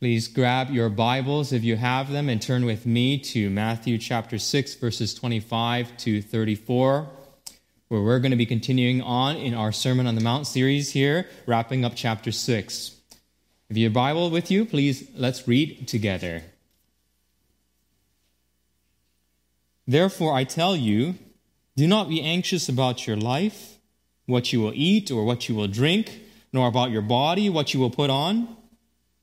Please grab your Bibles if you have them and turn with me to Matthew chapter 6, verses 25 to 34, where we're going to be continuing on in our Sermon on the Mount series here, wrapping up chapter 6. If you have a Bible with you, please let's read together. Therefore, I tell you, do not be anxious about your life, what you will eat or what you will drink, nor about your body, what you will put on.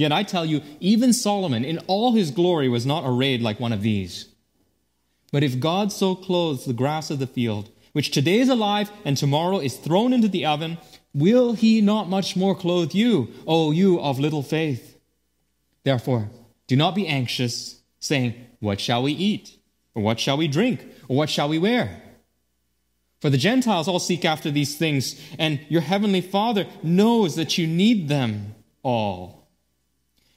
Yet I tell you, even Solomon in all his glory was not arrayed like one of these. But if God so clothes the grass of the field, which today is alive and tomorrow is thrown into the oven, will he not much more clothe you, O you of little faith? Therefore, do not be anxious, saying, What shall we eat? Or what shall we drink? Or what shall we wear? For the Gentiles all seek after these things, and your heavenly Father knows that you need them all.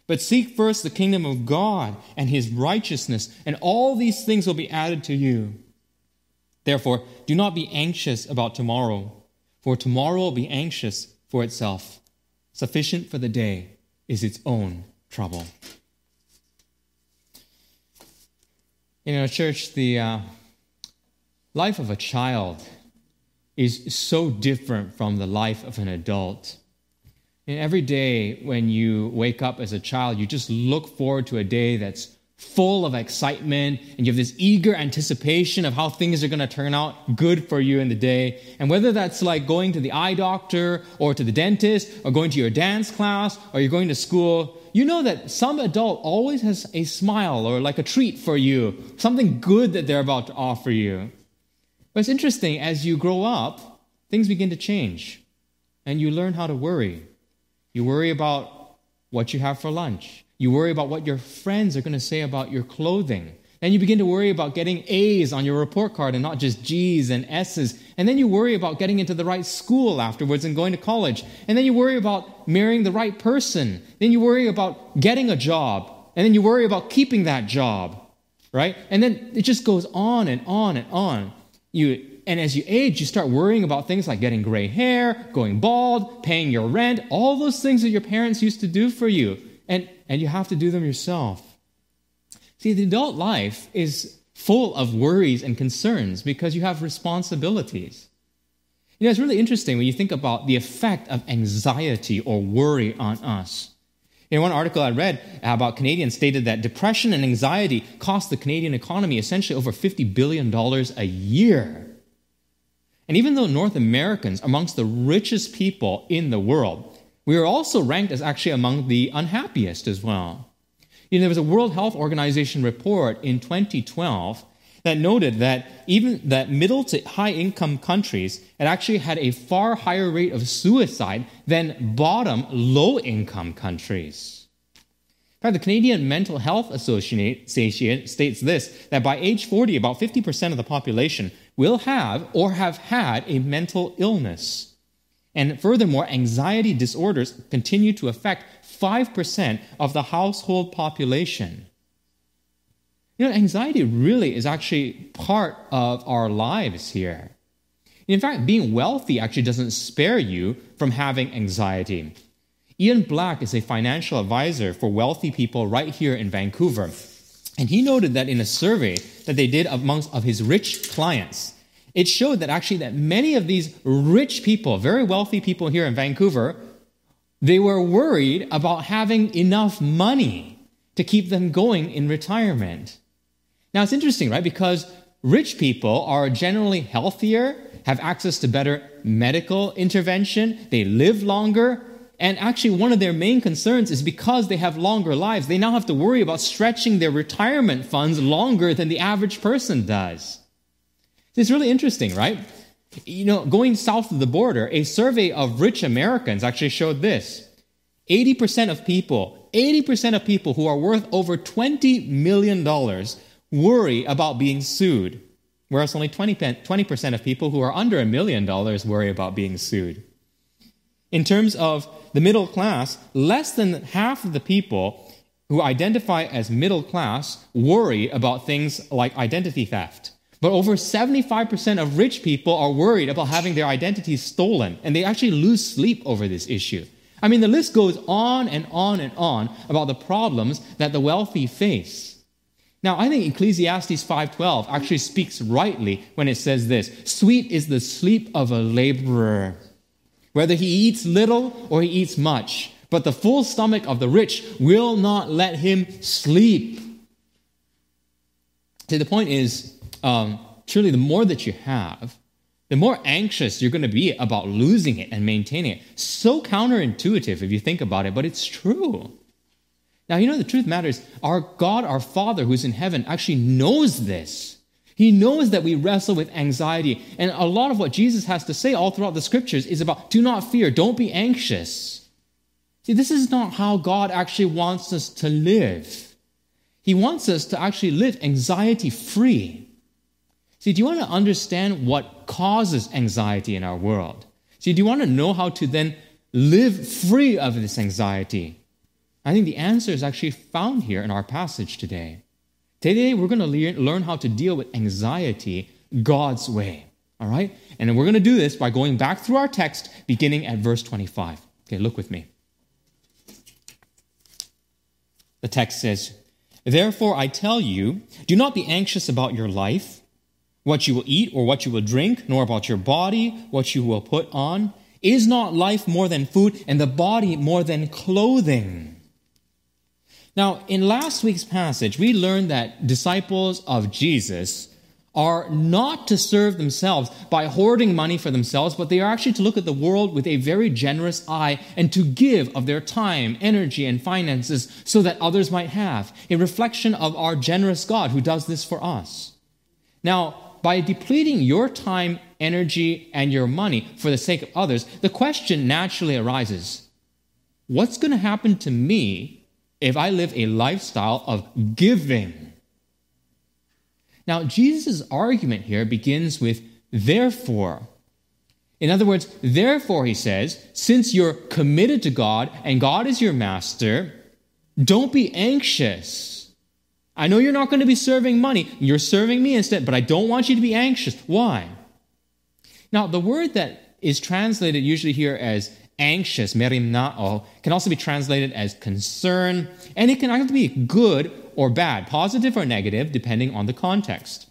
But seek first the kingdom of God and his righteousness, and all these things will be added to you. Therefore, do not be anxious about tomorrow, for tomorrow will be anxious for itself. Sufficient for the day is its own trouble. In our church, the uh, life of a child is so different from the life of an adult. And every day when you wake up as a child, you just look forward to a day that's full of excitement and you have this eager anticipation of how things are going to turn out good for you in the day. And whether that's like going to the eye doctor or to the dentist or going to your dance class or you're going to school, you know that some adult always has a smile or like a treat for you, something good that they're about to offer you. But it's interesting, as you grow up, things begin to change and you learn how to worry. You worry about what you have for lunch. You worry about what your friends are going to say about your clothing. Then you begin to worry about getting A's on your report card and not just G's and S's. And then you worry about getting into the right school afterwards and going to college. And then you worry about marrying the right person. Then you worry about getting a job. And then you worry about keeping that job. Right? And then it just goes on and on and on. You and as you age, you start worrying about things like getting gray hair, going bald, paying your rent, all those things that your parents used to do for you. And, and you have to do them yourself. See, the adult life is full of worries and concerns because you have responsibilities. You know, it's really interesting when you think about the effect of anxiety or worry on us. In one article I read about Canadians stated that depression and anxiety cost the Canadian economy essentially over $50 billion a year. And even though North Americans amongst the richest people in the world, we are also ranked as actually among the unhappiest as well. You know, there was a World Health Organization report in 2012 that noted that even that middle to high income countries had actually had a far higher rate of suicide than bottom low income countries. In fact, the Canadian Mental Health Association states this that by age 40, about 50% of the population will have or have had a mental illness. And furthermore, anxiety disorders continue to affect 5% of the household population. You know, anxiety really is actually part of our lives here. In fact, being wealthy actually doesn't spare you from having anxiety. Ian Black is a financial advisor for wealthy people right here in Vancouver. And he noted that in a survey that they did amongst of his rich clients, it showed that actually that many of these rich people, very wealthy people here in Vancouver, they were worried about having enough money to keep them going in retirement. Now it's interesting, right? Because rich people are generally healthier, have access to better medical intervention, they live longer, and actually, one of their main concerns is because they have longer lives, they now have to worry about stretching their retirement funds longer than the average person does. It's really interesting, right? You know, going south of the border, a survey of rich Americans actually showed this. 80% of people, 80% of people who are worth over $20 million worry about being sued, whereas only 20, 20% of people who are under a million dollars worry about being sued. In terms of the middle class, less than half of the people who identify as middle class worry about things like identity theft. But over 75% of rich people are worried about having their identities stolen, and they actually lose sleep over this issue. I mean, the list goes on and on and on about the problems that the wealthy face. Now, I think Ecclesiastes 5:12 actually speaks rightly when it says this, "Sweet is the sleep of a laborer, whether he eats little or he eats much, but the full stomach of the rich will not let him sleep." See, the point is, um, truly, the more that you have, the more anxious you're going to be about losing it and maintaining it. So counterintuitive if you think about it, but it's true. Now, you know, the truth matters. Our God, our Father who's in heaven, actually knows this. He knows that we wrestle with anxiety. And a lot of what Jesus has to say all throughout the scriptures is about do not fear, don't be anxious. See, this is not how God actually wants us to live. He wants us to actually live anxiety free. See, do you want to understand what causes anxiety in our world? See, do you want to know how to then live free of this anxiety? I think the answer is actually found here in our passage today. Today, we're going to learn how to deal with anxiety God's way. All right? And we're going to do this by going back through our text, beginning at verse 25. Okay, look with me. The text says, Therefore, I tell you, do not be anxious about your life what you will eat or what you will drink, nor about your body, what you will put on. Is not life more than food, and the body more than clothing? Now, in last week's passage, we learned that disciples of Jesus are not to serve themselves by hoarding money for themselves, but they are actually to look at the world with a very generous eye and to give of their time, energy, and finances so that others might have. A reflection of our generous God who does this for us. Now, by depleting your time, energy, and your money for the sake of others, the question naturally arises what's going to happen to me if I live a lifestyle of giving? Now, Jesus' argument here begins with therefore. In other words, therefore, he says, since you're committed to God and God is your master, don't be anxious I know you're not going to be serving money. You're serving me instead, but I don't want you to be anxious. Why? Now, the word that is translated usually here as anxious, merimnao, can also be translated as concern, and it can either be good or bad, positive or negative, depending on the context.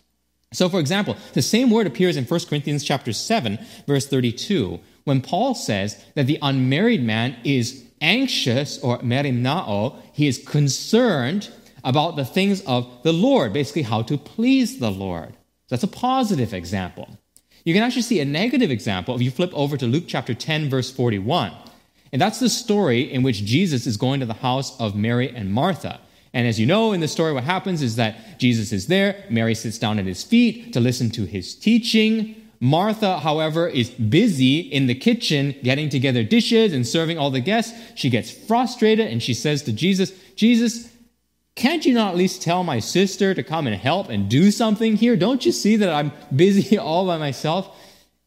So, for example, the same word appears in 1 Corinthians chapter 7, verse 32, when Paul says that the unmarried man is anxious, or merimnao, he is concerned about the things of the Lord, basically how to please the Lord. That's a positive example. You can actually see a negative example if you flip over to Luke chapter 10, verse 41. And that's the story in which Jesus is going to the house of Mary and Martha. And as you know in the story, what happens is that Jesus is there, Mary sits down at his feet to listen to his teaching. Martha, however, is busy in the kitchen getting together dishes and serving all the guests. She gets frustrated and she says to Jesus, Jesus, can't you not at least tell my sister to come and help and do something here? Don't you see that I'm busy all by myself?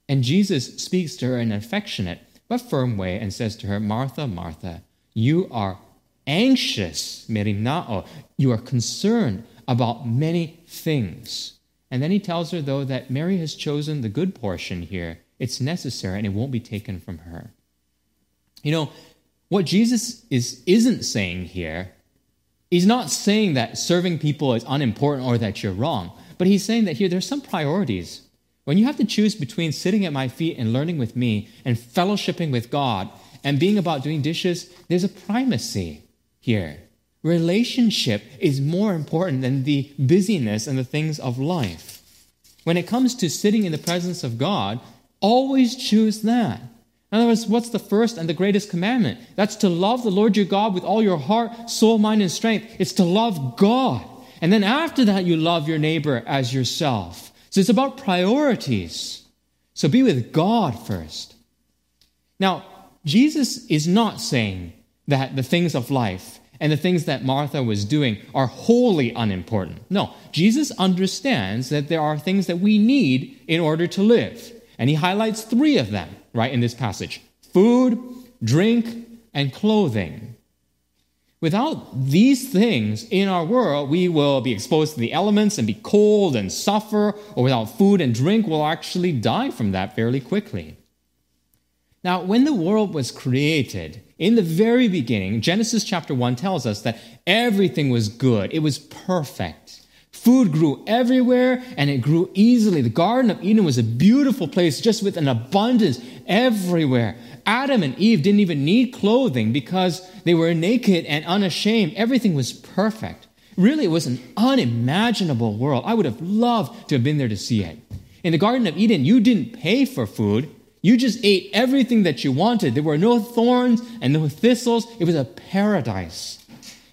And Jesus speaks to her in an affectionate but firm way and says to her, Martha, Martha, you are anxious, merimnao. You are concerned about many things. And then he tells her, though, that Mary has chosen the good portion here. It's necessary and it won't be taken from her. You know, what Jesus is, isn't saying here He's not saying that serving people is unimportant or that you're wrong, but he's saying that here there's some priorities. When you have to choose between sitting at my feet and learning with me and fellowshipping with God and being about doing dishes, there's a primacy here. Relationship is more important than the busyness and the things of life. When it comes to sitting in the presence of God, always choose that. In other words, what's the first and the greatest commandment? That's to love the Lord your God with all your heart, soul, mind, and strength. It's to love God. And then after that, you love your neighbor as yourself. So it's about priorities. So be with God first. Now, Jesus is not saying that the things of life and the things that Martha was doing are wholly unimportant. No, Jesus understands that there are things that we need in order to live. And he highlights three of them, right, in this passage food, drink, and clothing. Without these things in our world, we will be exposed to the elements and be cold and suffer, or without food and drink, we'll actually die from that fairly quickly. Now, when the world was created, in the very beginning, Genesis chapter 1 tells us that everything was good, it was perfect. Food grew everywhere and it grew easily. The Garden of Eden was a beautiful place just with an abundance everywhere. Adam and Eve didn't even need clothing because they were naked and unashamed. Everything was perfect. Really, it was an unimaginable world. I would have loved to have been there to see it. In the Garden of Eden, you didn't pay for food, you just ate everything that you wanted. There were no thorns and no thistles. It was a paradise.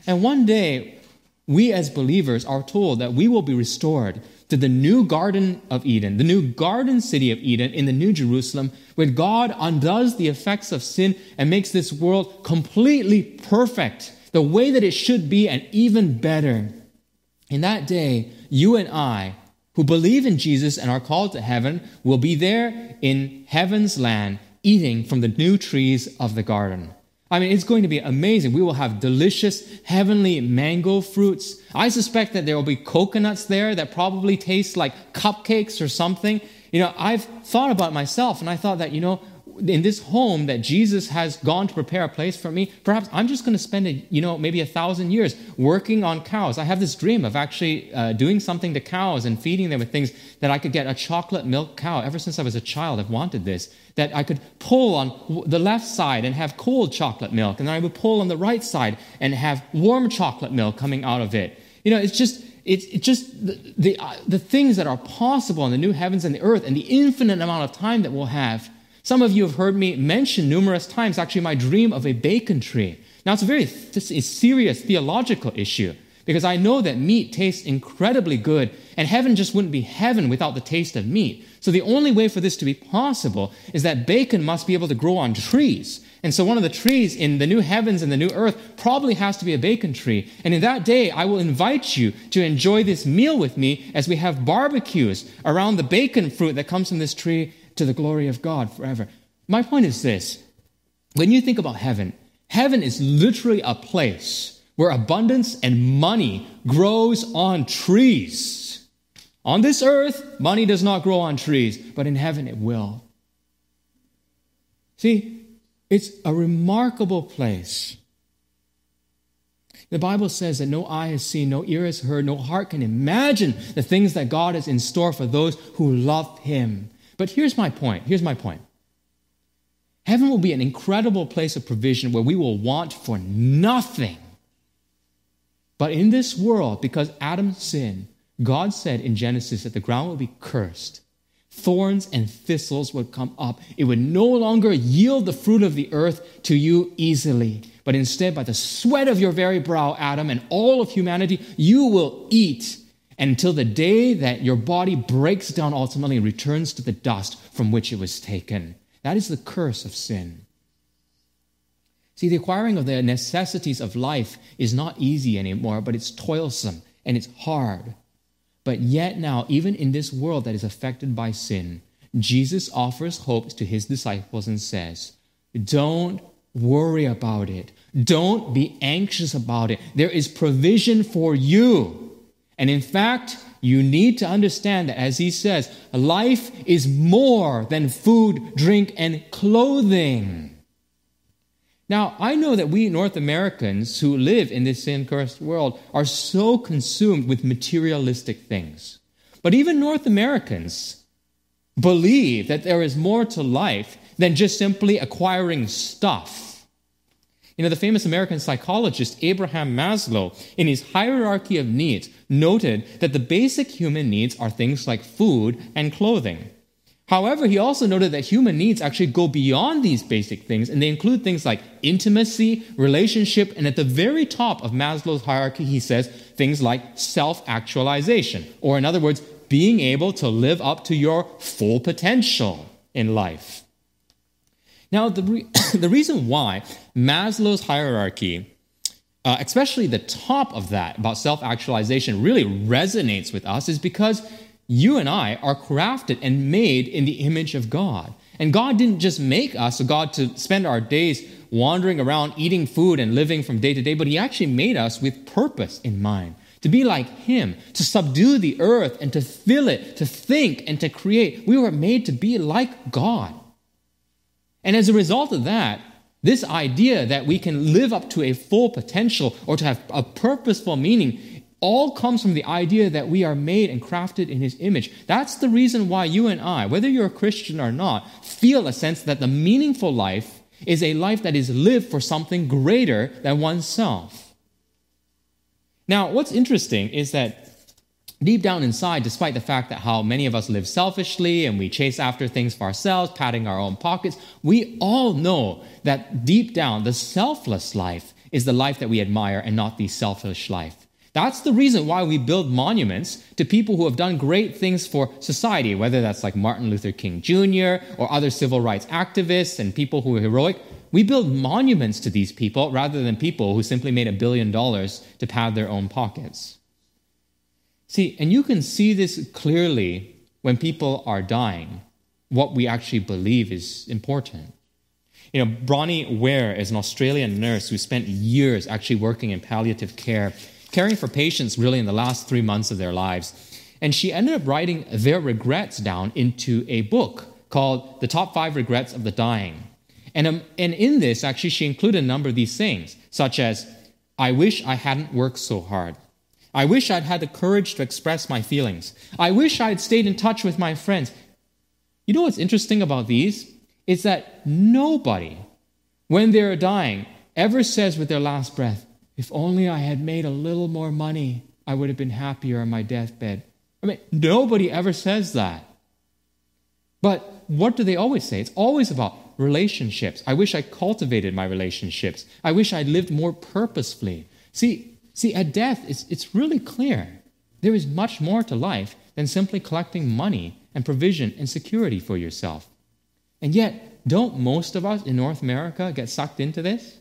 And one day, we as believers are told that we will be restored to the new Garden of Eden, the new garden city of Eden in the New Jerusalem, where God undoes the effects of sin and makes this world completely perfect, the way that it should be, and even better. In that day, you and I who believe in Jesus and are called to heaven will be there in heaven's land eating from the new trees of the garden. I mean, it's going to be amazing. We will have delicious heavenly mango fruits. I suspect that there will be coconuts there that probably taste like cupcakes or something. You know, I've thought about myself and I thought that, you know, in this home that Jesus has gone to prepare a place for me, perhaps I'm just going to spend, a, you know, maybe a thousand years working on cows. I have this dream of actually uh, doing something to cows and feeding them with things that I could get a chocolate milk cow. Ever since I was a child, I've wanted this. That I could pull on the left side and have cold chocolate milk, and then I would pull on the right side and have warm chocolate milk coming out of it. You know, it's just it's, it's just the, the, uh, the things that are possible in the new heavens and the earth and the infinite amount of time that we'll have some of you have heard me mention numerous times actually my dream of a bacon tree. Now, it's a very a serious theological issue because I know that meat tastes incredibly good, and heaven just wouldn't be heaven without the taste of meat. So, the only way for this to be possible is that bacon must be able to grow on trees. And so, one of the trees in the new heavens and the new earth probably has to be a bacon tree. And in that day, I will invite you to enjoy this meal with me as we have barbecues around the bacon fruit that comes from this tree to the glory of God forever. My point is this when you think about heaven, heaven is literally a place where abundance and money grows on trees. On this earth, money does not grow on trees, but in heaven it will. See, it's a remarkable place. The Bible says that no eye has seen, no ear has heard, no heart can imagine the things that God has in store for those who love Him. But here's my point. Here's my point. Heaven will be an incredible place of provision where we will want for nothing. But in this world, because Adam sinned, God said in Genesis that the ground will be cursed. Thorns and thistles would come up. It would no longer yield the fruit of the earth to you easily, but instead, by the sweat of your very brow, Adam, and all of humanity, you will eat until the day that your body breaks down ultimately and returns to the dust from which it was taken. That is the curse of sin. See, the acquiring of the necessities of life is not easy anymore, but it's toilsome and it's hard. But yet, now, even in this world that is affected by sin, Jesus offers hope to his disciples and says, Don't worry about it. Don't be anxious about it. There is provision for you. And in fact, you need to understand that, as he says, life is more than food, drink, and clothing. Now, I know that we North Americans who live in this sin cursed world are so consumed with materialistic things. But even North Americans believe that there is more to life than just simply acquiring stuff. You know, the famous American psychologist Abraham Maslow, in his hierarchy of needs, noted that the basic human needs are things like food and clothing. However, he also noted that human needs actually go beyond these basic things, and they include things like intimacy, relationship, and at the very top of Maslow's hierarchy, he says things like self actualization, or in other words, being able to live up to your full potential in life. Now, the, re- the reason why Maslow's hierarchy, uh, especially the top of that about self actualization, really resonates with us is because you and I are crafted and made in the image of God. And God didn't just make us a God to spend our days wandering around eating food and living from day to day, but He actually made us with purpose in mind to be like Him, to subdue the earth and to fill it, to think and to create. We were made to be like God. And as a result of that, this idea that we can live up to a full potential or to have a purposeful meaning all comes from the idea that we are made and crafted in his image. That's the reason why you and I, whether you're a Christian or not, feel a sense that the meaningful life is a life that is lived for something greater than oneself. Now, what's interesting is that deep down inside, despite the fact that how many of us live selfishly and we chase after things for ourselves, patting our own pockets, we all know that deep down, the selfless life is the life that we admire and not the selfish life. That's the reason why we build monuments to people who have done great things for society, whether that's like Martin Luther King Jr. or other civil rights activists and people who are heroic. We build monuments to these people rather than people who simply made a billion dollars to pad their own pockets. See, and you can see this clearly when people are dying, what we actually believe is important. You know, Bronnie Ware is an Australian nurse who spent years actually working in palliative care caring for patients really in the last three months of their lives. And she ended up writing their regrets down into a book called The Top Five Regrets of the Dying. And, um, and in this, actually, she included a number of these things, such as, I wish I hadn't worked so hard. I wish I'd had the courage to express my feelings. I wish I'd stayed in touch with my friends. You know what's interesting about these? It's that nobody, when they're dying, ever says with their last breath, if only I had made a little more money, I would have been happier on my deathbed. I mean, nobody ever says that. But what do they always say? It's always about relationships. I wish I cultivated my relationships. I wish I'd lived more purposefully. See, see, at death, it's, it's really clear. There is much more to life than simply collecting money and provision and security for yourself. And yet, don't most of us in North America get sucked into this?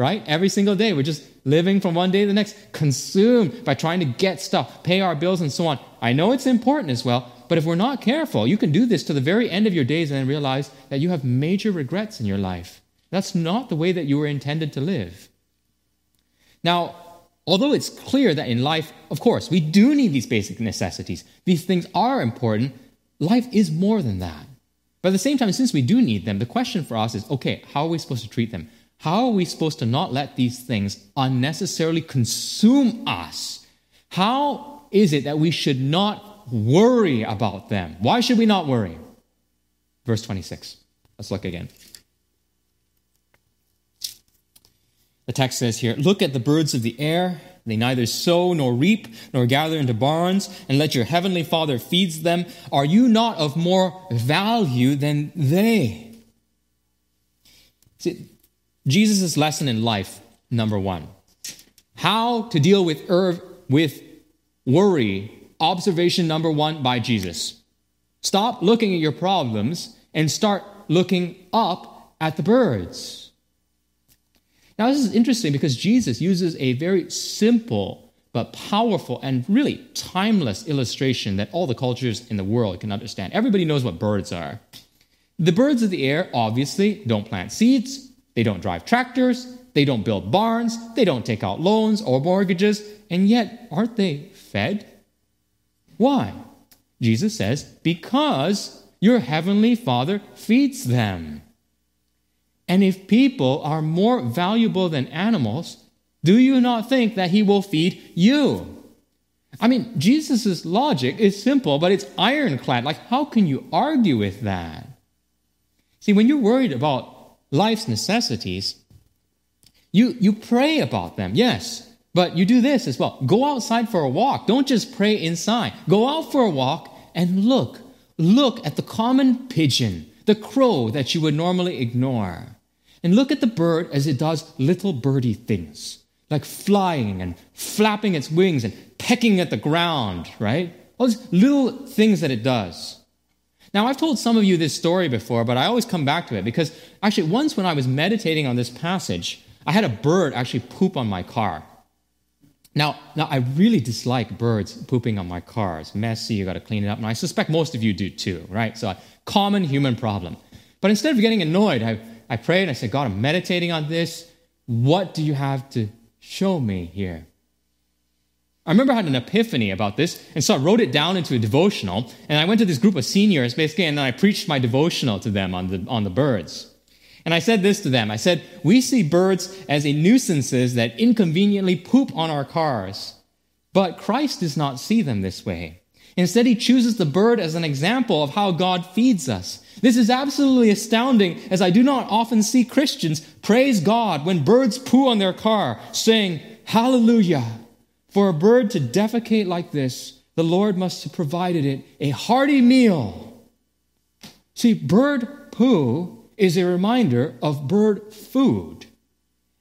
right? Every single day, we're just living from one day to the next, consumed by trying to get stuff, pay our bills, and so on. I know it's important as well, but if we're not careful, you can do this to the very end of your days and then realize that you have major regrets in your life. That's not the way that you were intended to live. Now, although it's clear that in life, of course, we do need these basic necessities, these things are important, life is more than that. But at the same time, since we do need them, the question for us is okay, how are we supposed to treat them? How are we supposed to not let these things unnecessarily consume us? How is it that we should not worry about them? Why should we not worry? Verse 26. Let's look again. The text says here Look at the birds of the air. They neither sow nor reap nor gather into barns, and let your heavenly Father feeds them. Are you not of more value than they? See, Jesus' lesson in life, number one. How to deal with, er- with worry, observation number one by Jesus. Stop looking at your problems and start looking up at the birds. Now, this is interesting because Jesus uses a very simple but powerful and really timeless illustration that all the cultures in the world can understand. Everybody knows what birds are. The birds of the air obviously don't plant seeds, they don't drive tractors, they don't build barns, they don't take out loans or mortgages, and yet aren't they fed? Why? Jesus says, Because your heavenly Father feeds them. And if people are more valuable than animals, do you not think that he will feed you? I mean, Jesus' logic is simple, but it's ironclad. Like, how can you argue with that? See, when you're worried about life's necessities, you, you pray about them, yes, but you do this as well. Go outside for a walk. Don't just pray inside. Go out for a walk and look. Look at the common pigeon, the crow that you would normally ignore. And look at the bird as it does little birdie things, like flying and flapping its wings and pecking at the ground, right? All these little things that it does. Now, I've told some of you this story before, but I always come back to it because actually, once when I was meditating on this passage, I had a bird actually poop on my car. Now, now I really dislike birds pooping on my car. It's messy, you got to clean it up, and I suspect most of you do too, right? So, a common human problem. But instead of getting annoyed, I, I prayed and I said, God, I'm meditating on this. What do you have to show me here? I remember I had an epiphany about this, and so I wrote it down into a devotional, and I went to this group of seniors basically, and then I preached my devotional to them on the, on the birds. And I said this to them I said, We see birds as a nuisances that inconveniently poop on our cars, but Christ does not see them this way. Instead, he chooses the bird as an example of how God feeds us. This is absolutely astounding, as I do not often see Christians praise God when birds poo on their car, saying, Hallelujah. For a bird to defecate like this, the Lord must have provided it a hearty meal. See, bird poo is a reminder of bird food.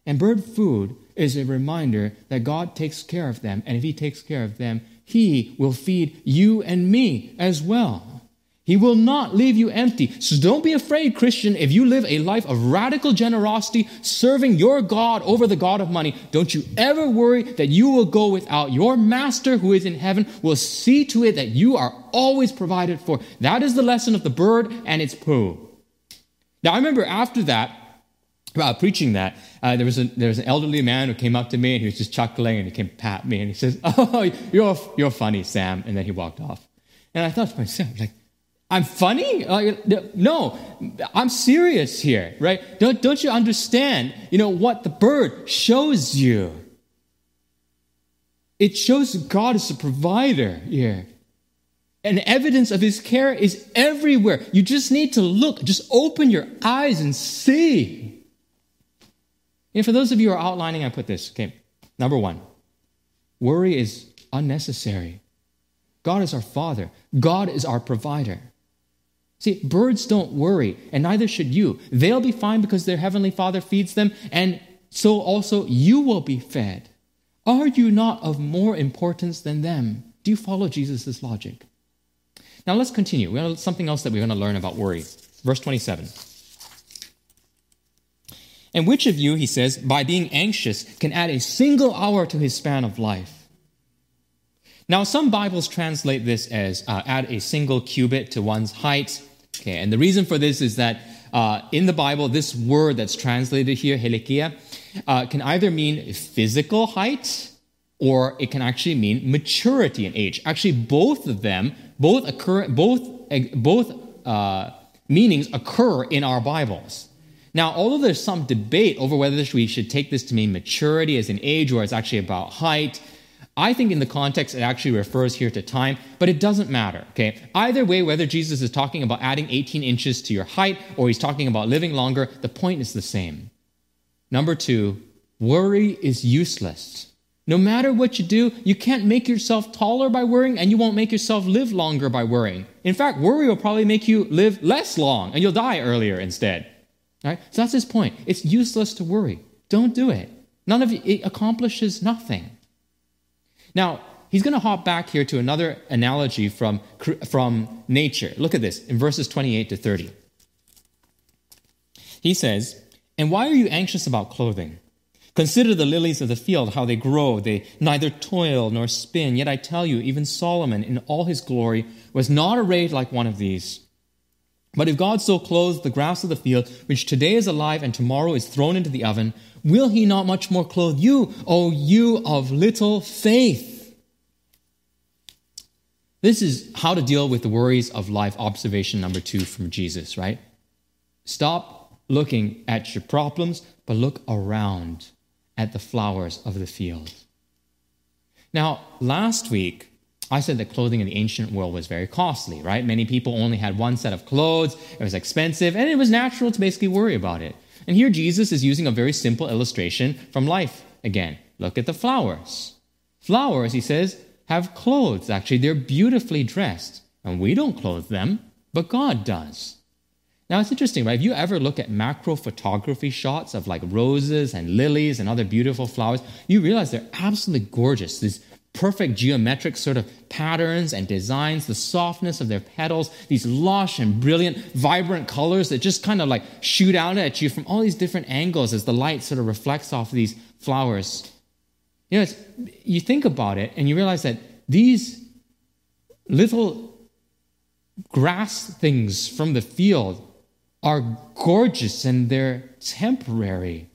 And bird food is a reminder that God takes care of them. And if He takes care of them, He will feed you and me as well. He will not leave you empty. So don't be afraid, Christian, if you live a life of radical generosity, serving your God over the God of money. Don't you ever worry that you will go without. Your master who is in heaven will see to it that you are always provided for. That is the lesson of the bird and its poo. Now, I remember after that, uh, preaching that, uh, there, was a, there was an elderly man who came up to me and he was just chuckling and he came pat me and he says, Oh, you're, you're funny, Sam. And then he walked off. And I thought to myself, like, I'm funny? no, I'm serious here, right? Don't, don't you understand, you know, what the bird shows you? It shows God is a provider here. And evidence of his care is everywhere. You just need to look, just open your eyes and see. And for those of you who are outlining, I put this, okay, number one, worry is unnecessary. God is our Father, God is our provider. See, birds don't worry, and neither should you. They'll be fine because their heavenly Father feeds them, and so also you will be fed. Are you not of more importance than them? Do you follow Jesus' logic? Now let's continue. We have something else that we're going to learn about worry. Verse 27. And which of you, he says, by being anxious, can add a single hour to his span of life? Now, some Bibles translate this as uh, add a single cubit to one's height. Okay, and the reason for this is that uh, in the Bible, this word that's translated here, helikia, uh, can either mean physical height or it can actually mean maturity in age. Actually, both of them, both occur, both both uh, meanings occur in our Bibles. Now, although there's some debate over whether we should take this to mean maturity as an age or it's actually about height, I think in the context it actually refers here to time, but it doesn't matter, okay? Either way, whether Jesus is talking about adding 18 inches to your height or he's talking about living longer, the point is the same. Number two, worry is useless. No matter what you do, you can't make yourself taller by worrying, and you won't make yourself live longer by worrying. In fact, worry will probably make you live less long, and you'll die earlier instead. Right? So that's his point. It's useless to worry. Don't do it. None of it, it accomplishes nothing. Now, he's going to hop back here to another analogy from, from nature. Look at this in verses 28 to 30. He says, And why are you anxious about clothing? Consider the lilies of the field, how they grow. They neither toil nor spin. Yet I tell you, even Solomon in all his glory was not arrayed like one of these. But if God so clothes the grass of the field, which today is alive and tomorrow is thrown into the oven, will he not much more clothe you, O you of little faith? This is how to deal with the worries of life, observation number two from Jesus, right? Stop looking at your problems, but look around at the flowers of the field. Now, last week, I said that clothing in the ancient world was very costly, right? Many people only had one set of clothes, it was expensive, and it was natural to basically worry about it. And here Jesus is using a very simple illustration from life again. Look at the flowers. Flowers, he says, have clothes. Actually, they're beautifully dressed. And we don't clothe them, but God does. Now, it's interesting, right? If you ever look at macro photography shots of like roses and lilies and other beautiful flowers, you realize they're absolutely gorgeous. These perfect geometric sort of patterns and designs, the softness of their petals, these lush and brilliant, vibrant colors that just kind of like shoot out at you from all these different angles as the light sort of reflects off these flowers. You know, you think about it and you realize that these little grass things from the field are gorgeous and they're temporary.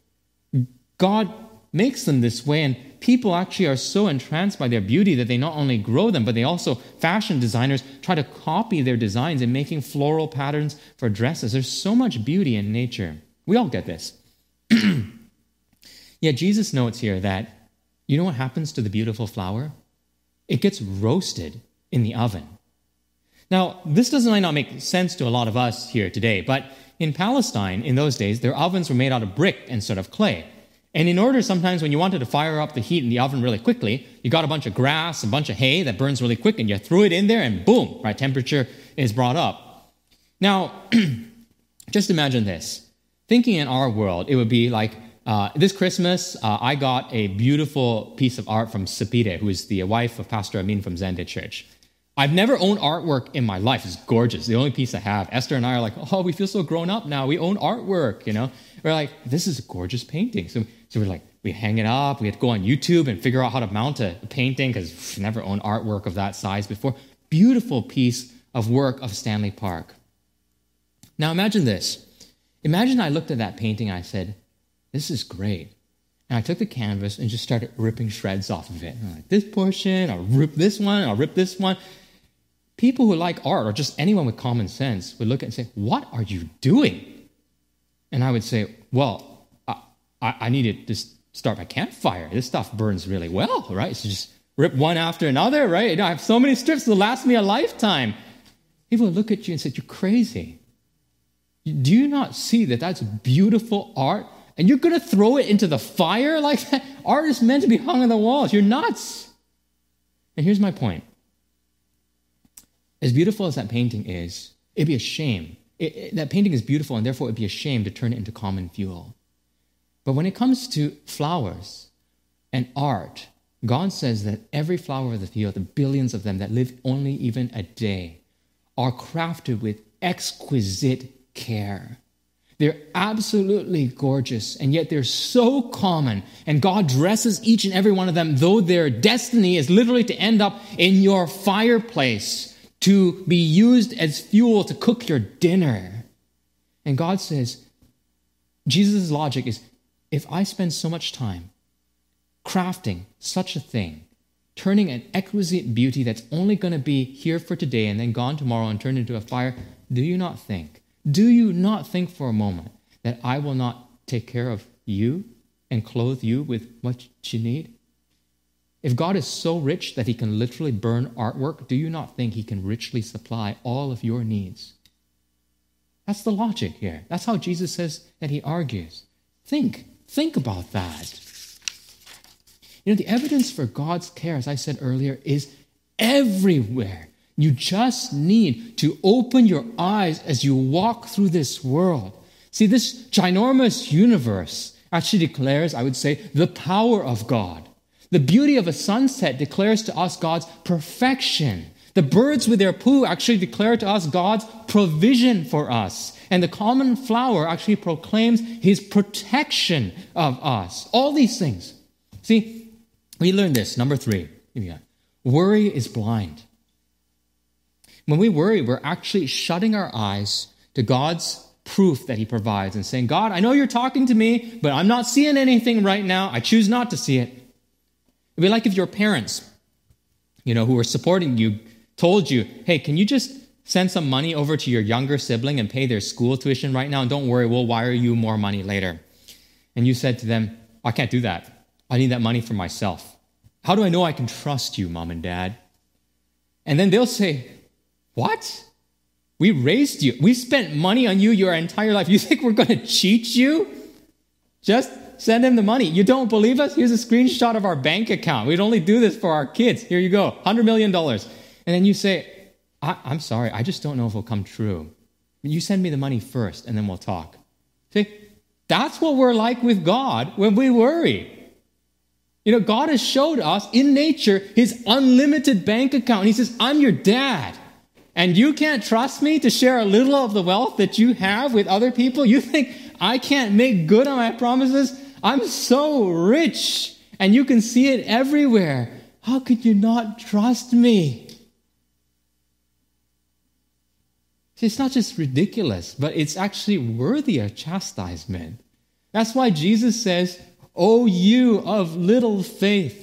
God makes them this way, and people actually are so entranced by their beauty that they not only grow them, but they also, fashion designers, try to copy their designs in making floral patterns for dresses. There's so much beauty in nature. We all get this. Yet Jesus notes here that you know what happens to the beautiful flower? It gets roasted in the oven. Now, this does not make sense to a lot of us here today, but in Palestine in those days, their ovens were made out of brick instead of clay. And in order, sometimes when you wanted to fire up the heat in the oven really quickly, you got a bunch of grass, a bunch of hay that burns really quick, and you threw it in there, and boom, right, temperature is brought up. Now, just imagine this. Thinking in our world, it would be like uh, this Christmas, uh, I got a beautiful piece of art from Sapire, who is the wife of Pastor Amin from Zende Church. I've never owned artwork in my life. It's gorgeous. The only piece I have. Esther and I are like, oh, we feel so grown up now. We own artwork, you know? We're like, this is a gorgeous painting. So, so we're like, we hang it up. We had to go on YouTube and figure out how to mount a, painting because never owned artwork of that size before. Beautiful piece of work of Stanley Park. Now imagine this. Imagine I looked at that painting and I said, this is great. And I took the canvas and just started ripping shreds off of it. Like, this portion, I'll rip this one, I'll rip this one people who like art or just anyone with common sense would look at it and say, What are you doing? And I would say, Well, I, I, need to just start my campfire. This stuff burns really well, right? So just rip one after another, right? You know, I have so many strips that last me a lifetime. People look at you and say, You're crazy. Do you not see that that's beautiful art? And you're going to throw it into the fire like that? Art is meant to be hung on the walls. You're nuts. And here's my point as beautiful as that painting is, it'd be a shame. It, it, that painting is beautiful, and therefore it'd be a shame to turn it into common fuel. But when it comes to flowers and art, God says that every flower of the field, the billions of them that live only even a day, are crafted with exquisite care. They're absolutely gorgeous, and yet they're so common. And God dresses each and every one of them, though their destiny is literally to end up in your fireplace to be used as fuel to cook your dinner. And God says, Jesus' logic is if I spend so much time crafting such a thing, turning an exquisite beauty that's only going to be here for today and then gone tomorrow and turned into a fire, do you not think, do you not think for a moment that I will not take care of you and clothe you with what you need? If God is so rich that he can literally burn artwork, do you not think he can richly supply all of your needs? That's the logic here. That's how Jesus says that he argues. Think, think about that. You know, the evidence for God's care, as I said earlier, is everywhere. You just need to open your eyes as you walk through this world. See, this ginormous universe actually declares, I would say, the power of God. The beauty of a sunset declares to us God's perfection. The birds with their poo actually declare to us God's provision for us. And the common flower actually proclaims his protection of us. All these things. See, we learn this. Number three. Worry is blind. When we worry, we're actually shutting our eyes to God's proof that he provides and saying, God, I know you're talking to me, but I'm not seeing anything right now. I choose not to see it. It'd be like if your parents, you know, who were supporting you, told you, hey, can you just send some money over to your younger sibling and pay their school tuition right now? And don't worry, we'll wire you more money later. And you said to them, I can't do that. I need that money for myself. How do I know I can trust you, mom and dad? And then they'll say, What? We raised you. We spent money on you your entire life. You think we're going to cheat you? Just Send him the money. You don't believe us? Here's a screenshot of our bank account. We'd only do this for our kids. Here you go, $100 million. And then you say, I- am sorry, I just don't know if it'll come true. You send me the money first, and then we'll talk. See, that's what we're like with God when we worry. You know, God has showed us in nature his unlimited bank account. He says, I'm your dad. And you can't trust me to share a little of the wealth that you have with other people? You think I can't make good on my promises? I'm so rich, and you can see it everywhere. How could you not trust me? It's not just ridiculous, but it's actually worthy of chastisement. That's why Jesus says, O you of little faith.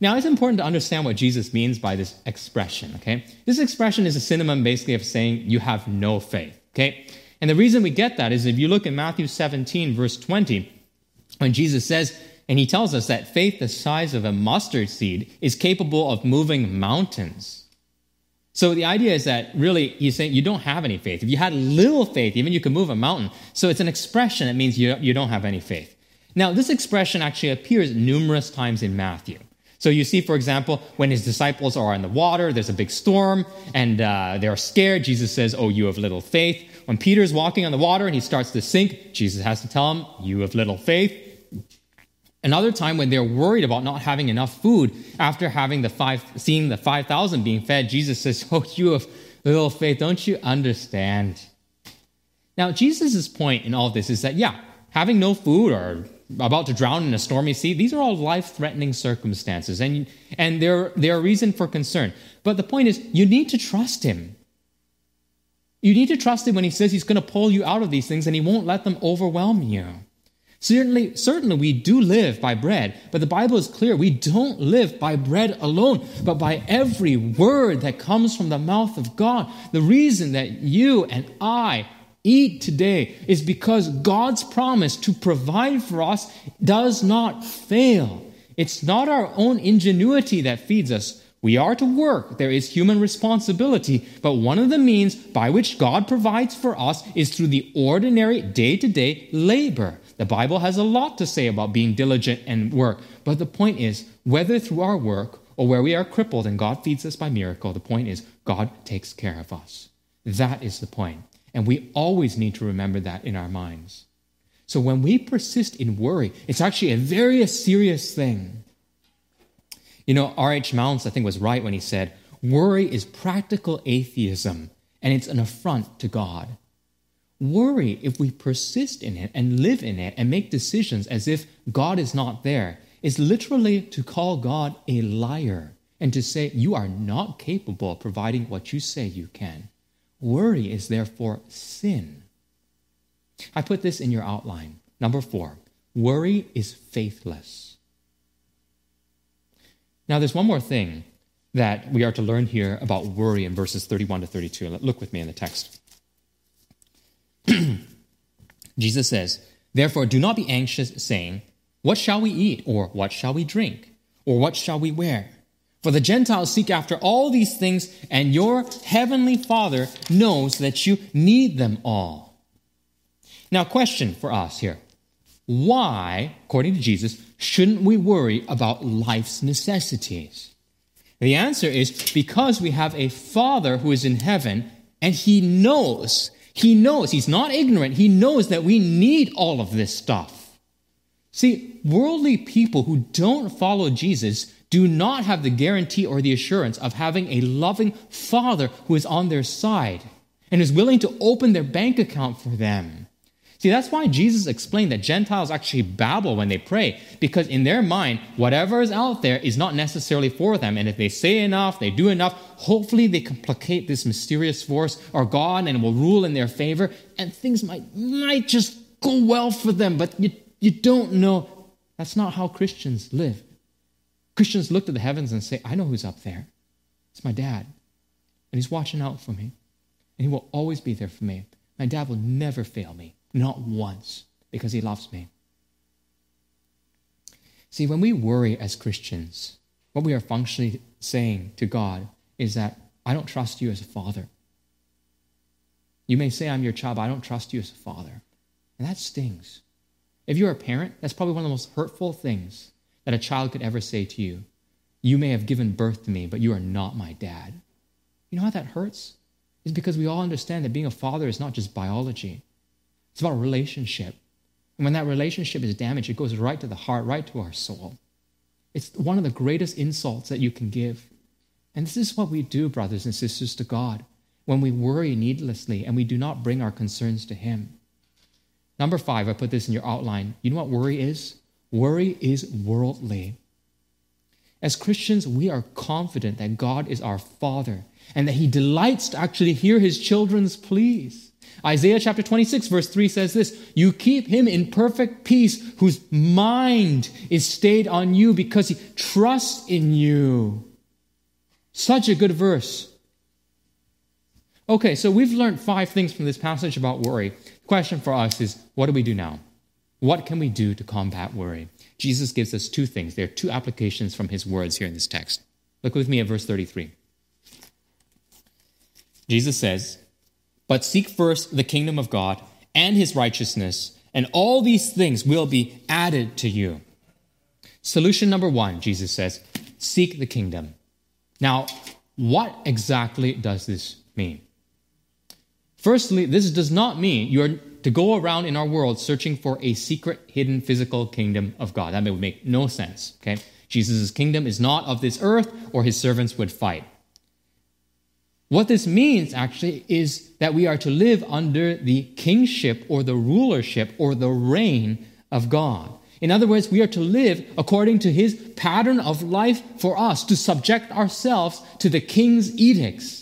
Now, it's important to understand what Jesus means by this expression, okay? This expression is a synonym basically of saying you have no faith, okay? And the reason we get that is if you look at Matthew 17, verse 20, when Jesus says, and he tells us that faith the size of a mustard seed is capable of moving mountains. So the idea is that really he's saying you don't have any faith. If you had little faith, even you could move a mountain. So it's an expression that means you, you don't have any faith. Now, this expression actually appears numerous times in Matthew. So you see, for example, when his disciples are in the water, there's a big storm, and uh, they're scared. Jesus says, Oh, you have little faith. When Peter's walking on the water and he starts to sink, Jesus has to tell him, You have little faith. Another time when they're worried about not having enough food after having the five, seeing the 5,000 being fed, Jesus says, Oh, you have little faith. Don't you understand? Now, Jesus' point in all of this is that, yeah, having no food or about to drown in a stormy sea, these are all life threatening circumstances, and, and they're, they're a reason for concern. But the point is, you need to trust Him. You need to trust Him when He says He's going to pull you out of these things and He won't let them overwhelm you. Certainly, certainly we do live by bread, but the Bible is clear. We don't live by bread alone, but by every word that comes from the mouth of God. The reason that you and I eat today is because God's promise to provide for us does not fail. It's not our own ingenuity that feeds us. We are to work. There is human responsibility. But one of the means by which God provides for us is through the ordinary day to day labor. The Bible has a lot to say about being diligent and work, but the point is, whether through our work or where we are crippled and God feeds us by miracle, the point is, God takes care of us. That is the point. And we always need to remember that in our minds. So when we persist in worry, it's actually a very serious thing. You know, R.H. Mounce, I think, was right when he said, worry is practical atheism and it's an affront to God. Worry, if we persist in it and live in it and make decisions as if God is not there, is literally to call God a liar and to say, You are not capable of providing what you say you can. Worry is therefore sin. I put this in your outline. Number four worry is faithless. Now, there's one more thing that we are to learn here about worry in verses 31 to 32. Look with me in the text. Jesus says, Therefore, do not be anxious, saying, What shall we eat? Or what shall we drink? Or what shall we wear? For the Gentiles seek after all these things, and your heavenly Father knows that you need them all. Now, question for us here. Why, according to Jesus, shouldn't we worry about life's necessities? The answer is because we have a Father who is in heaven, and he knows he knows, he's not ignorant, he knows that we need all of this stuff. See, worldly people who don't follow Jesus do not have the guarantee or the assurance of having a loving Father who is on their side and is willing to open their bank account for them. See, that's why Jesus explained that Gentiles actually babble when they pray, because in their mind, whatever is out there is not necessarily for them. And if they say enough, they do enough, hopefully they can placate this mysterious force or God and will rule in their favor, and things might, might just go well for them. But you, you don't know. That's not how Christians live. Christians look to the heavens and say, I know who's up there. It's my dad. And he's watching out for me. And he will always be there for me. My dad will never fail me. Not once, because He loves me. See, when we worry as Christians, what we are functionally saying to God is that I don't trust you as a father. You may say I'm your child, but I don't trust you as a father. And that stings. If you're a parent, that's probably one of the most hurtful things that a child could ever say to you. You may have given birth to me, but you are not my dad. You know how that hurts? It's because we all understand that being a father is not just biology, it's about relationship. And when that relationship is damaged, it goes right to the heart, right to our soul. It's one of the greatest insults that you can give. And this is what we do, brothers and sisters, to God when we worry needlessly and we do not bring our concerns to Him. Number five, I put this in your outline. You know what worry is? Worry is worldly. As Christians, we are confident that God is our Father and that He delights to actually hear His children's pleas. Isaiah chapter 26, verse 3 says this You keep him in perfect peace, whose mind is stayed on you because he trusts in you. Such a good verse. Okay, so we've learned five things from this passage about worry. The question for us is what do we do now? What can we do to combat worry? Jesus gives us two things. There are two applications from his words here in this text. Look with me at verse 33. Jesus says, But seek first the kingdom of God and his righteousness, and all these things will be added to you. Solution number one, Jesus says, seek the kingdom. Now, what exactly does this mean? Firstly, this does not mean you're to go around in our world searching for a secret, hidden, physical kingdom of God. That would make no sense. Okay? Jesus' kingdom is not of this earth, or his servants would fight. What this means actually is that we are to live under the kingship or the rulership or the reign of God. In other words, we are to live according to his pattern of life for us, to subject ourselves to the king's edicts.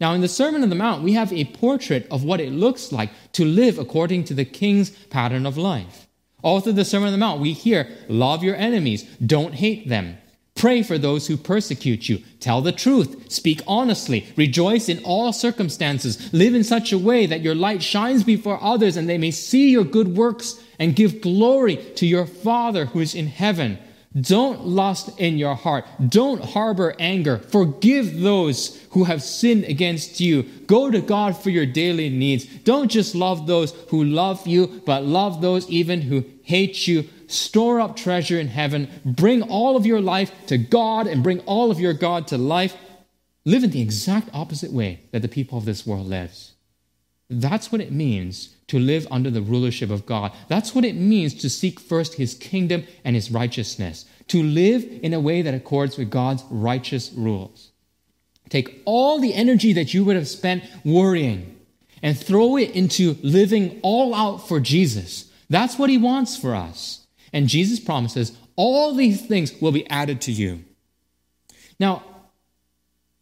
Now, in the Sermon on the Mount, we have a portrait of what it looks like to live according to the king's pattern of life. All through the Sermon on the Mount, we hear, Love your enemies, don't hate them. Pray for those who persecute you. Tell the truth. Speak honestly. Rejoice in all circumstances. Live in such a way that your light shines before others and they may see your good works and give glory to your Father who is in heaven. Don't lust in your heart. Don't harbor anger. Forgive those who have sinned against you. Go to God for your daily needs. Don't just love those who love you, but love those even who hate you. Store up treasure in heaven. Bring all of your life to God and bring all of your God to life. Live in the exact opposite way that the people of this world lives. That's what it means to live under the rulership of God. That's what it means to seek first his kingdom and his righteousness, to live in a way that accords with God's righteous rules. Take all the energy that you would have spent worrying and throw it into living all out for Jesus. That's what he wants for us. And Jesus promises all these things will be added to you. Now,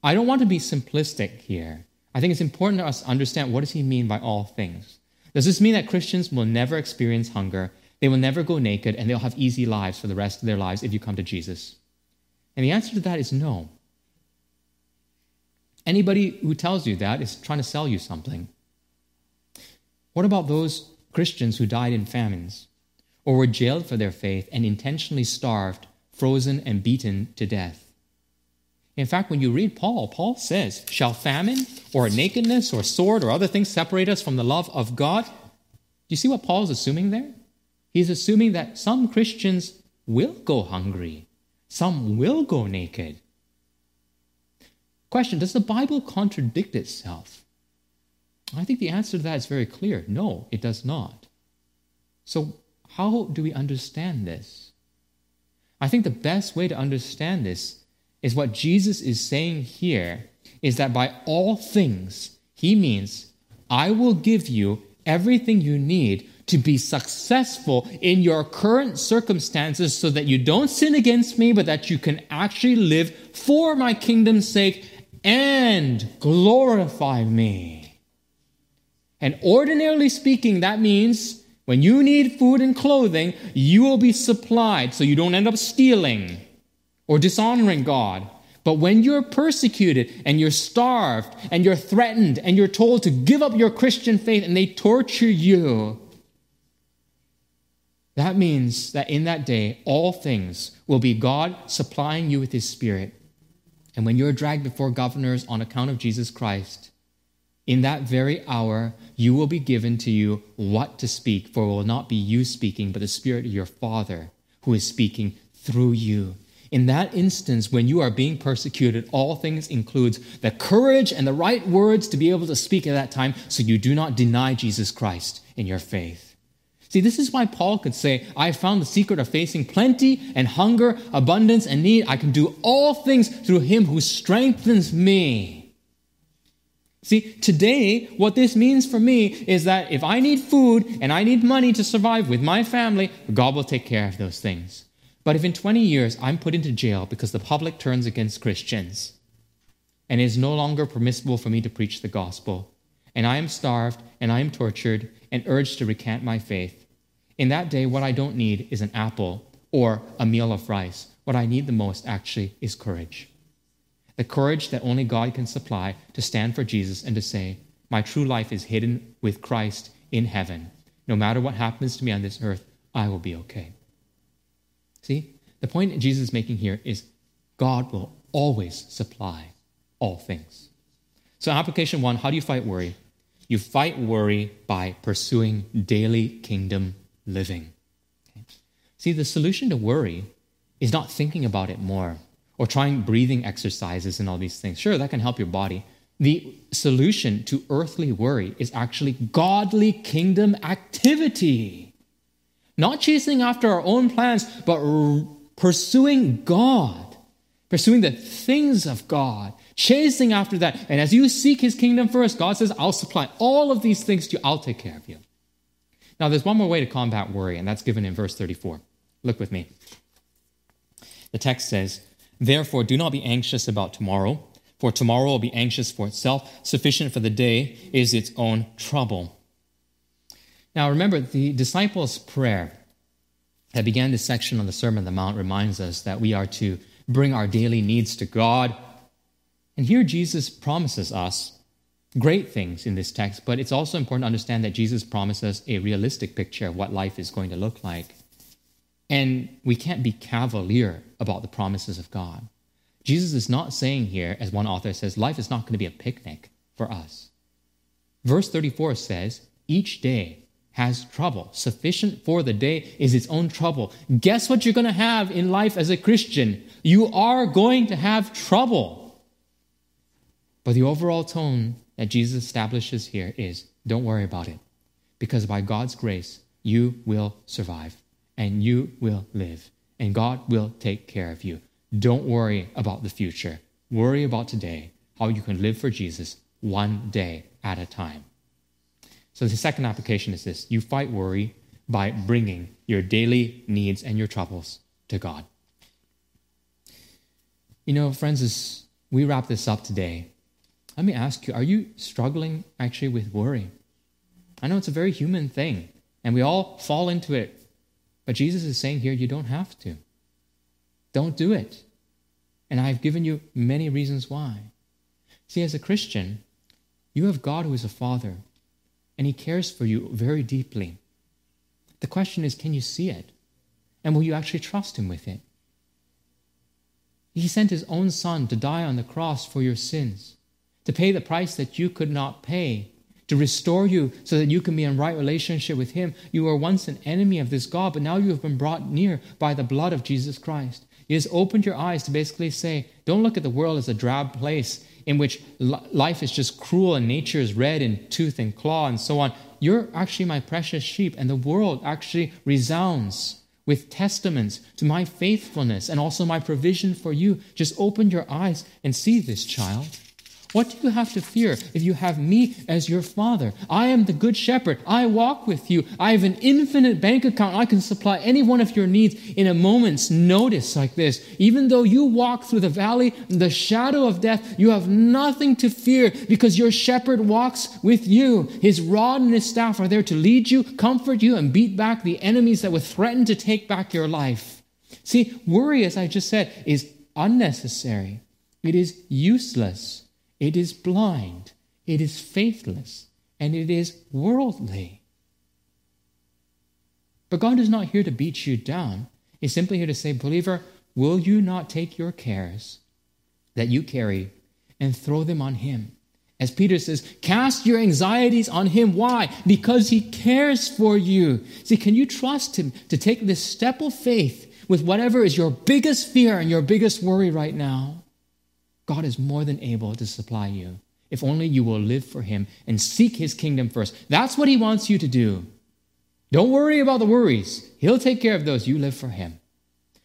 I don't want to be simplistic here. I think it's important for us to understand what does he mean by all things. Does this mean that Christians will never experience hunger? They will never go naked and they'll have easy lives for the rest of their lives if you come to Jesus? And the answer to that is no. Anybody who tells you that is trying to sell you something. What about those Christians who died in famines or were jailed for their faith and intentionally starved, frozen, and beaten to death? In fact, when you read Paul, Paul says, Shall famine or nakedness or sword or other things separate us from the love of God? Do you see what Paul is assuming there? He's assuming that some Christians will go hungry, some will go naked. Question Does the Bible contradict itself? I think the answer to that is very clear. No, it does not. So, how do we understand this? I think the best way to understand this is what Jesus is saying here is that by all things, he means, I will give you everything you need to be successful in your current circumstances so that you don't sin against me, but that you can actually live for my kingdom's sake and glorify me. And ordinarily speaking, that means when you need food and clothing, you will be supplied so you don't end up stealing or dishonoring God. But when you're persecuted and you're starved and you're threatened and you're told to give up your Christian faith and they torture you, that means that in that day, all things will be God supplying you with His Spirit. And when you're dragged before governors on account of Jesus Christ, in that very hour, you will be given to you what to speak, for it will not be you speaking, but the Spirit of your Father who is speaking through you. In that instance, when you are being persecuted, all things includes the courage and the right words to be able to speak at that time so you do not deny Jesus Christ in your faith. See, this is why Paul could say, I found the secret of facing plenty and hunger, abundance and need. I can do all things through him who strengthens me. See, today, what this means for me is that if I need food and I need money to survive with my family, God will take care of those things. But if in 20 years I'm put into jail because the public turns against Christians and it is no longer permissible for me to preach the gospel, and I am starved and I am tortured and urged to recant my faith. In that day, what I don't need is an apple or a meal of rice. What I need the most, actually, is courage. The courage that only God can supply to stand for Jesus and to say, My true life is hidden with Christ in heaven. No matter what happens to me on this earth, I will be okay. See, the point Jesus is making here is God will always supply all things. So, application one how do you fight worry? You fight worry by pursuing daily kingdom living. Okay? See, the solution to worry is not thinking about it more or trying breathing exercises and all these things. Sure, that can help your body. The solution to earthly worry is actually godly kingdom activity. Not chasing after our own plans, but r- pursuing God, pursuing the things of God, chasing after that. And as you seek his kingdom first, God says, I'll supply all of these things to you, I'll take care of you. Now, there's one more way to combat worry, and that's given in verse 34. Look with me. The text says, Therefore, do not be anxious about tomorrow, for tomorrow will be anxious for itself. Sufficient for the day is its own trouble. Now, remember, the disciples' prayer that began this section on the Sermon on the Mount reminds us that we are to bring our daily needs to God and here Jesus promises us great things in this text, but it's also important to understand that Jesus promises a realistic picture of what life is going to look like. And we can't be cavalier about the promises of God. Jesus is not saying here, as one author says, life is not going to be a picnic for us. Verse 34 says, each day has trouble. Sufficient for the day is its own trouble. Guess what you're going to have in life as a Christian? You are going to have trouble. But the overall tone that Jesus establishes here is don't worry about it. Because by God's grace, you will survive and you will live, and God will take care of you. Don't worry about the future. Worry about today, how you can live for Jesus one day at a time. So, the second application is this you fight worry by bringing your daily needs and your troubles to God. You know, friends, as we wrap this up today, let me ask you are you struggling actually with worry? I know it's a very human thing, and we all fall into it. But Jesus is saying here, you don't have to. Don't do it. And I've given you many reasons why. See, as a Christian, you have God who is a father, and he cares for you very deeply. The question is, can you see it? And will you actually trust him with it? He sent his own son to die on the cross for your sins to pay the price that you could not pay, to restore you so that you can be in right relationship with Him. You were once an enemy of this God, but now you have been brought near by the blood of Jesus Christ. He has opened your eyes to basically say, don't look at the world as a drab place in which life is just cruel and nature is red in tooth and claw and so on. You're actually my precious sheep, and the world actually resounds with testaments to my faithfulness and also my provision for you. Just open your eyes and see this child. What do you have to fear if you have me as your father? I am the good shepherd. I walk with you. I have an infinite bank account. I can supply any one of your needs in a moment's notice like this. Even though you walk through the valley, the shadow of death, you have nothing to fear because your shepherd walks with you. His rod and his staff are there to lead you, comfort you, and beat back the enemies that would threaten to take back your life. See, worry, as I just said, is unnecessary. It is useless. It is blind, it is faithless, and it is worldly. But God is not here to beat you down. He's simply here to say, Believer, will you not take your cares that you carry and throw them on Him? As Peter says, cast your anxieties on Him. Why? Because He cares for you. See, can you trust Him to take this step of faith with whatever is your biggest fear and your biggest worry right now? God is more than able to supply you if only you will live for Him and seek His kingdom first. That's what He wants you to do. Don't worry about the worries. He'll take care of those. You live for Him.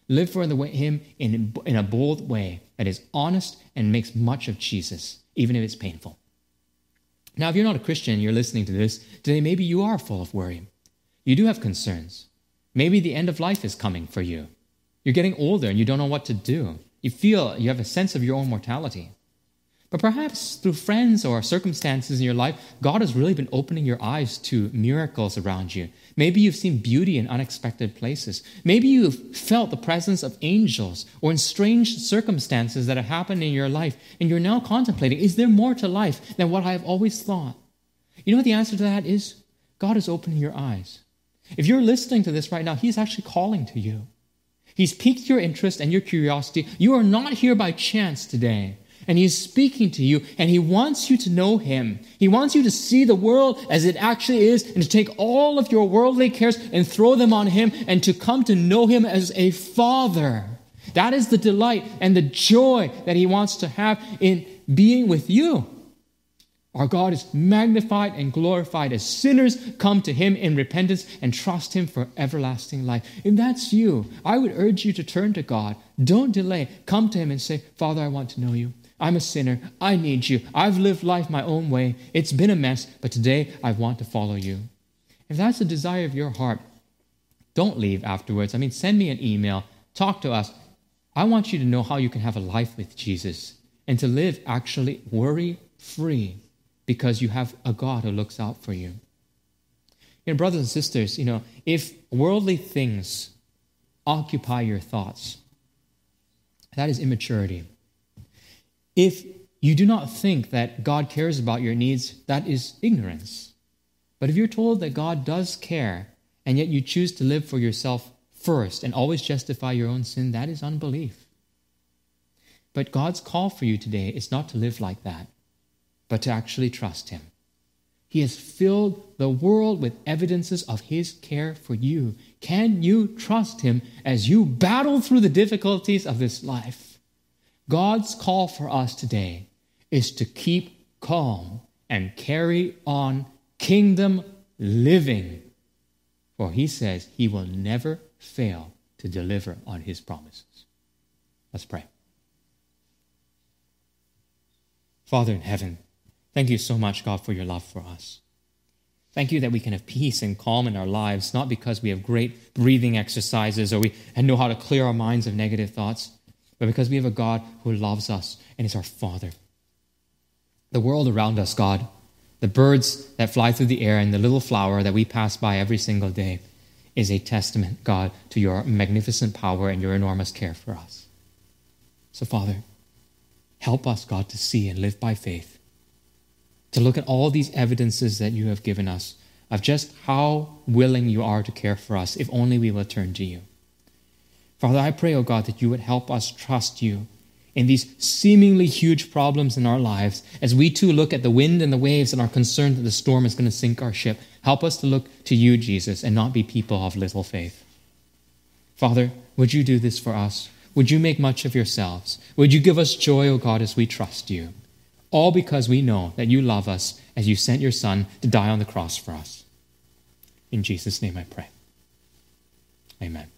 Live for Him in, in a bold way that is honest and makes much of Jesus, even if it's painful. Now, if you're not a Christian, you're listening to this today, maybe you are full of worry. You do have concerns. Maybe the end of life is coming for you. You're getting older and you don't know what to do. You feel you have a sense of your own mortality. But perhaps through friends or circumstances in your life, God has really been opening your eyes to miracles around you. Maybe you've seen beauty in unexpected places. Maybe you've felt the presence of angels or in strange circumstances that have happened in your life, and you're now contemplating is there more to life than what I have always thought? You know what the answer to that is? God is opening your eyes. If you're listening to this right now, He's actually calling to you. He's piqued your interest and your curiosity. You are not here by chance today. And He's speaking to you, and He wants you to know Him. He wants you to see the world as it actually is, and to take all of your worldly cares and throw them on Him, and to come to know Him as a Father. That is the delight and the joy that He wants to have in being with you. Our God is magnified and glorified as sinners come to Him in repentance and trust Him for everlasting life. If that's you, I would urge you to turn to God. Don't delay. Come to Him and say, Father, I want to know you. I'm a sinner. I need you. I've lived life my own way. It's been a mess, but today I want to follow you. If that's the desire of your heart, don't leave afterwards. I mean, send me an email, talk to us. I want you to know how you can have a life with Jesus and to live actually worry free because you have a God who looks out for you. You know, brothers and sisters, you know, if worldly things occupy your thoughts, that is immaturity. If you do not think that God cares about your needs, that is ignorance. But if you're told that God does care, and yet you choose to live for yourself first and always justify your own sin, that is unbelief. But God's call for you today is not to live like that but to actually trust Him. He has filled the world with evidences of His care for you. Can you trust Him as you battle through the difficulties of this life? God's call for us today is to keep calm and carry on kingdom living. For He says He will never fail to deliver on His promises. Let's pray. Father in heaven, Thank you so much, God, for your love for us. Thank you that we can have peace and calm in our lives, not because we have great breathing exercises or we know how to clear our minds of negative thoughts, but because we have a God who loves us and is our Father. The world around us, God, the birds that fly through the air and the little flower that we pass by every single day, is a testament, God, to your magnificent power and your enormous care for us. So, Father, help us, God, to see and live by faith to look at all these evidences that you have given us of just how willing you are to care for us if only we will turn to you. Father, I pray, O oh God, that you would help us trust you in these seemingly huge problems in our lives as we too look at the wind and the waves and are concerned that the storm is going to sink our ship. Help us to look to you, Jesus, and not be people of little faith. Father, would you do this for us? Would you make much of yourselves? Would you give us joy, O oh God, as we trust you? All because we know that you love us as you sent your Son to die on the cross for us. In Jesus' name I pray. Amen.